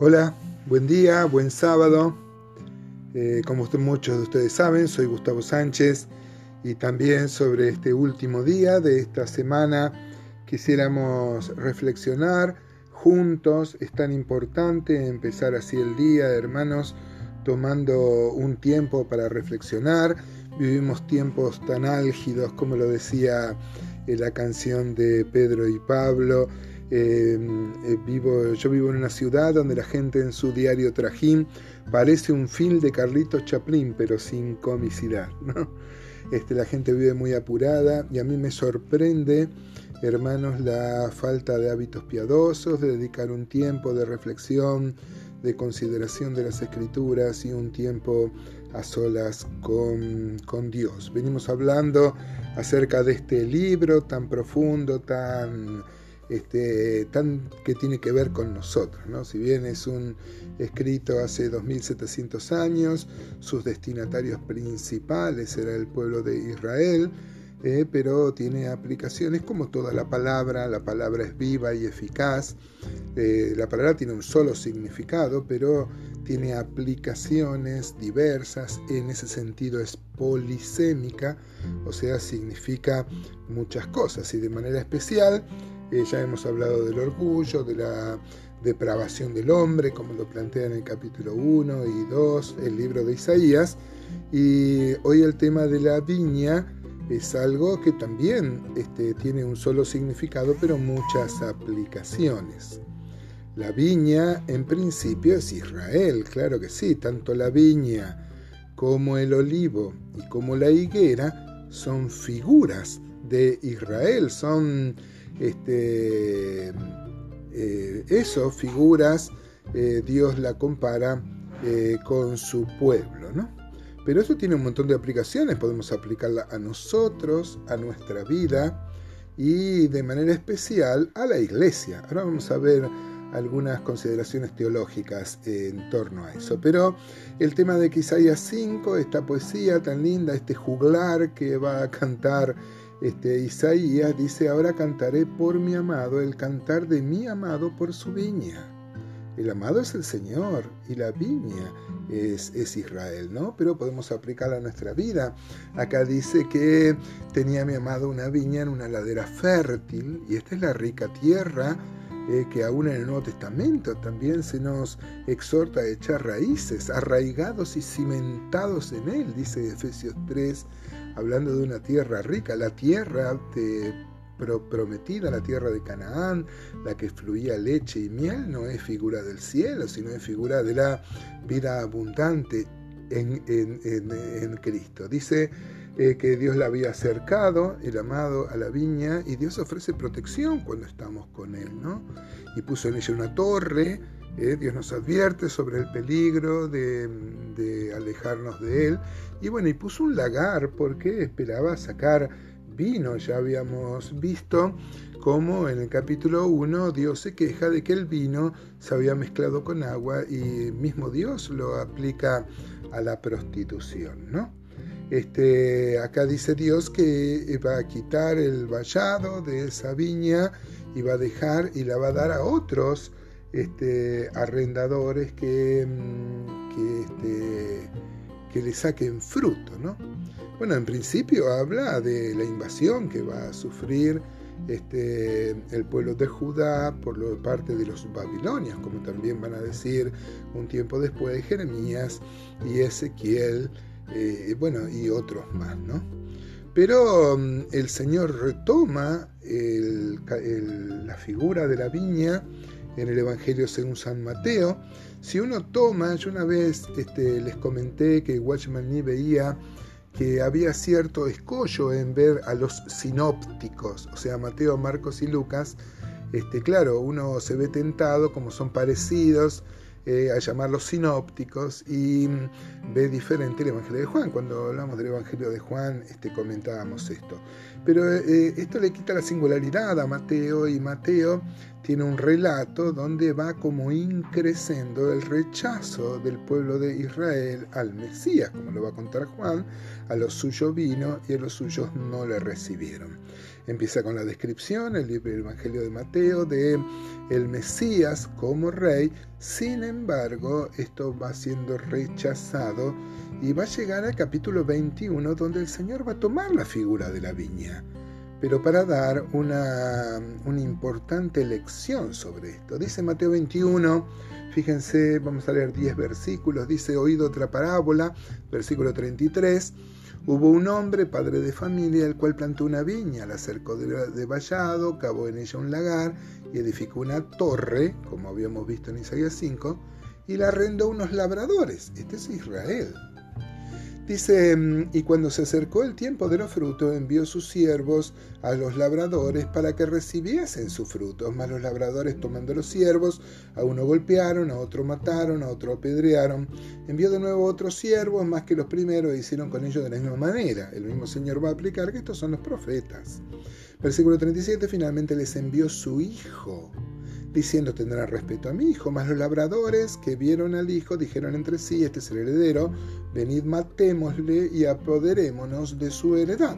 Hola, buen día, buen sábado. Eh, como muchos de ustedes saben, soy Gustavo Sánchez y también sobre este último día de esta semana quisiéramos reflexionar juntos. Es tan importante empezar así el día, hermanos, tomando un tiempo para reflexionar. Vivimos tiempos tan álgidos como lo decía la canción de Pedro y Pablo Em, eh, vivo, yo vivo en una ciudad donde la gente en su diario trajín parece un film de Carlitos Chaplin, pero sin comicidad. Este, la gente vive muy apurada y a mí me sorprende, hermanos, la falta de hábitos piadosos, de dedicar un tiempo de reflexión, de consideración de las escrituras y un tiempo a solas con, con Dios. Venimos hablando acerca de este libro tan profundo, tan este, tan, que tiene que ver con nosotros. ¿no? Si bien es un escrito hace 2700 años, sus destinatarios principales era el pueblo de Israel, eh, pero tiene aplicaciones como toda la palabra, la palabra es viva y eficaz, eh, la palabra tiene un solo significado, pero tiene aplicaciones diversas, en ese sentido es polisémica, o sea, significa muchas cosas y de manera especial eh, ya hemos hablado del orgullo, de la depravación del hombre, como lo plantea en el capítulo 1 y 2, el libro de Isaías. Y hoy el tema de la viña es algo que también este, tiene un solo significado, pero muchas aplicaciones. La viña en principio es Israel, claro que sí, tanto la viña como el olivo y como la higuera son figuras de Israel, son este, eh, eso, figuras, eh, Dios la compara eh, con su pueblo, ¿no? Pero eso tiene un montón de aplicaciones, podemos aplicarla a nosotros, a nuestra vida y de manera especial a la iglesia. Ahora vamos a ver algunas consideraciones teológicas en torno a eso. Pero el tema de Isaías 5, esta poesía tan linda, este juglar que va a cantar este, Isaías dice, ahora cantaré por mi amado, el cantar de mi amado por su viña. El amado es el Señor y la viña es, Israel, ¿no? Pero podemos aplicarla a nuestra vida. Acá dice que tenía mi amado una viña en una ladera fértil y esta es la rica tierra eh, que aún en el Nuevo Testamento también se nos exhorta a echar raíces, arraigados y cimentados en él, dice Efesios 3, hablando de una tierra rica, la tierra prometida, la tierra de Canaán, la que fluía leche y miel, no es figura del cielo, sino es figura de la vida abundante en, en, Cristo. Dice eh, que Dios la había acercado, el amado, a la viña, y Dios ofrece protección cuando estamos con Él, ¿no? Y puso en ella una torre, eh, Dios nos advierte sobre el peligro de, alejarnos de Él. Y bueno, y puso un lagar porque esperaba sacar vino. Ya habíamos visto cómo en el capítulo 1 Dios se queja de que el vino se había mezclado con agua y mismo Dios lo aplica a la prostitución, ¿no? Este, acá dice Dios que va a quitar el vallado de esa viña y va a dejar y la va a dar a otros este, arrendadores que, mm, este, que le saquen fruto. ¿no? Bueno, en principio habla de la invasión que va a sufrir este, el pueblo de Judá por parte de los babilonios, como también van a decir un tiempo después de Jeremías y Ezequiel, eh, bueno, y otros más, ¿no? Pero mm, el Señor retoma la figura de la viña en el Evangelio según San Mateo. Si uno toma, yo una vez este, les comenté que Watchman Nee veía que había cierto escollo en ver a los sinópticos, o sea, Mateo, Marcos y Lucas. Este, claro, uno se ve tentado, como son parecidos, eh, a llamarlos sinópticos y mm, ve diferente el Evangelio de Juan. Cuando hablamos del Evangelio de Juan este, comentábamos esto. Pero eh, esto le quita la singularidad a Mateo y Mateo tiene un relato donde va como increciendo el rechazo del pueblo de Israel al Mesías, como lo va a contar Juan, a los suyos vino y a los suyos no le recibieron. Empieza con la descripción, el Evangelio de Mateo, de el Mesías como rey, sin embargo, esto va siendo rechazado y va a llegar al capítulo 21, donde el Señor va a tomar la figura de la viña pero para dar una, una, importante lección sobre esto. Dice Mateo 21, fíjense, vamos a leer 10 versículos, dice, oído otra parábola, versículo 33, hubo un hombre, padre de familia, el cual plantó una viña, la cercó de, de vallado, cavó en ella un lagar y edificó una torre, como habíamos visto en Isaías 5, y la arrendó unos labradores. Este es Israel Dice, mm, y cuando se acercó el tiempo de los frutos, envió sus siervos a los labradores para que recibiesen sus frutos. Mas los labradores, tomando los siervos, a uno golpearon, a otro mataron, a otro apedrearon. Envió de nuevo otros siervos, más que los primeros, e hicieron con ellos de la misma manera. El mismo Señor va a aplicar que estos son los profetas. Versículo 37, finalmente les envió su hijo diciendo tendrá respeto a mi hijo. Mas los labradores que vieron al hijo dijeron entre sí, este es el heredero, venid matémosle y apoderémonos de su heredad.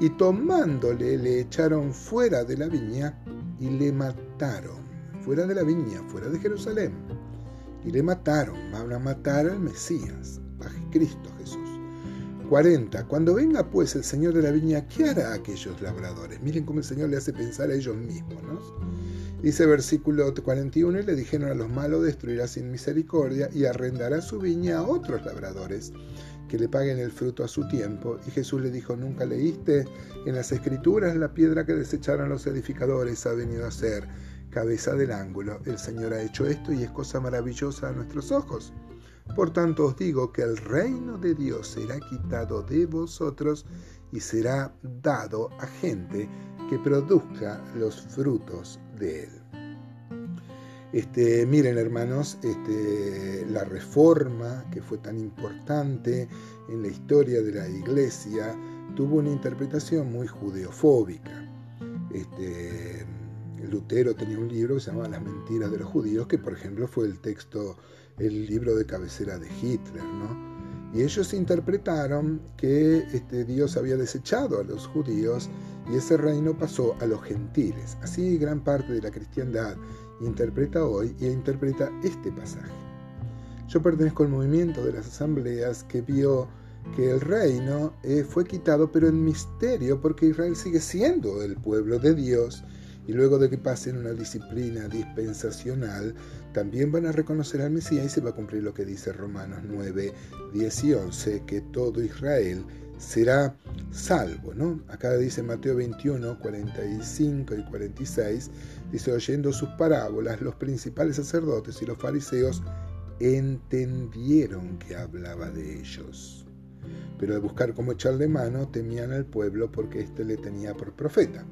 Y tomándole le echaron fuera de la viña y le mataron. Fuera de la viña, fuera de Jerusalén. Y le mataron, van a matar al Mesías, a Cristo Jesús. 40. Cuando venga pues el Señor de la viña, ¿qué hará a aquellos labradores? Miren cómo el Señor le hace pensar a ellos mismos. ¿no? Dice versículo 41, y le dijeron a los malos, destruirá sin misericordia y arrendará su viña a otros labradores que le paguen el fruto a su tiempo. Y Jesús le dijo, ¿nunca leíste en las escrituras la piedra que desecharon los edificadores ha venido a ser cabeza del ángulo? El Señor ha hecho esto y es cosa maravillosa a nuestros ojos. Por tanto os digo que el reino de Dios será quitado de vosotros y será dado a gente que produzca los frutos de él. Este, miren hermanos, este, la reforma que fue tan importante en la historia de la iglesia tuvo una interpretación muy judeofóbica. Este, Lutero tenía un libro que se llamaba Las mentiras de los judíos, que por ejemplo fue el texto, el libro de cabecera de Hitler, ¿no? Y ellos interpretaron que este, Dios había desechado a los judíos y ese reino pasó a los gentiles. Así gran parte de la cristiandad interpreta hoy y interpreta este pasaje. Yo pertenezco al movimiento de las asambleas que vio que el reino eh, fue quitado, pero en misterio, porque Israel sigue siendo el pueblo de Dios y luego de que pasen una disciplina dispensacional, también van a reconocer al Mesías y se va a cumplir lo que dice Romanos 9, 10 y 11, que todo Israel será salvo, ¿no? Acá dice Mateo 21, 45 y 46, dice, oyendo sus parábolas, los principales sacerdotes y los fariseos entendieron que hablaba de ellos. Pero al buscar cómo echarle mano, temían al pueblo porque éste le tenía por profeta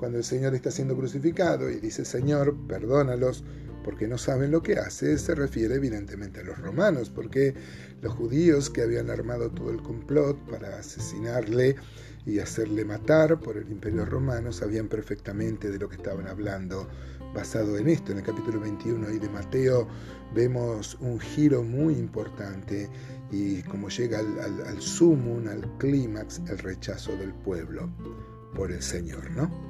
cuando el Señor está siendo crucificado y dice, Señor, perdónalos porque no saben lo que hace, se refiere evidentemente a los romanos, porque los judíos que habían armado todo el complot para asesinarle y hacerle matar por el imperio romano sabían perfectamente de lo que estaban hablando. Basado en esto, en el capítulo 21 y de Mateo, vemos un giro muy importante y como llega al, al, al sumum, al clímax, el rechazo del pueblo por el Señor, ¿no?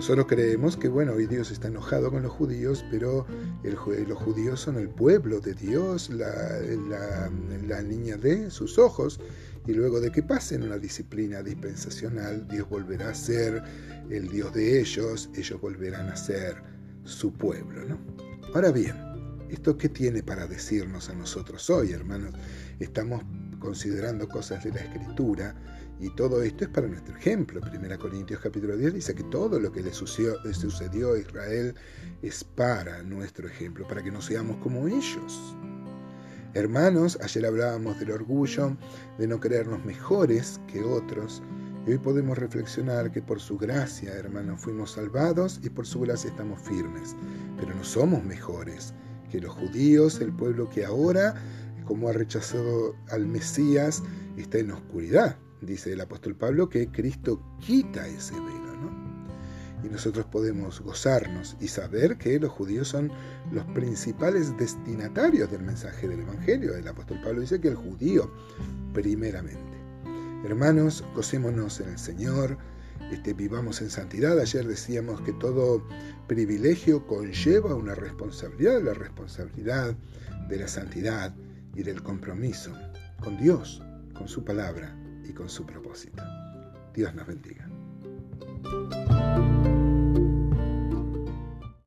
Nosotros creemos que, bueno, hoy Dios está enojado con los judíos, pero los judíos son el pueblo de Dios, la, la, niña de sus ojos, y luego de que pasen una disciplina dispensacional, Dios volverá a ser el Dios de ellos, ellos volverán a ser su pueblo. ¿no? Ahora bien, ¿esto qué tiene para decirnos a nosotros hoy, hermanos? Estamos considerando cosas de la Escritura y todo esto es para nuestro ejemplo. Primera Corintios capítulo 10 dice que todo lo que le sucedió, a Israel es para nuestro ejemplo, para que no seamos como ellos. Hermanos, ayer hablábamos del orgullo, de no creernos mejores que otros, y hoy podemos reflexionar que por su gracia, hermanos, fuimos salvados y por su gracia estamos firmes, pero no somos mejores que los judíos, el pueblo que ahora, como ha rechazado al Mesías, está en oscuridad dice el apóstol Pablo, que Cristo quita ese velo. ¿no? y nosotros podemos gozarnos y saber que los judíos son los principales destinatarios del mensaje del Evangelio. El apóstol Pablo dice que el judío primeramente. Hermanos, gocémonos en el Señor, este, vivamos en santidad. Ayer decíamos que todo privilegio conlleva una responsabilidad, la responsabilidad de la santidad y del compromiso con Dios, con su palabra y con su propósito. Dios nos bendiga.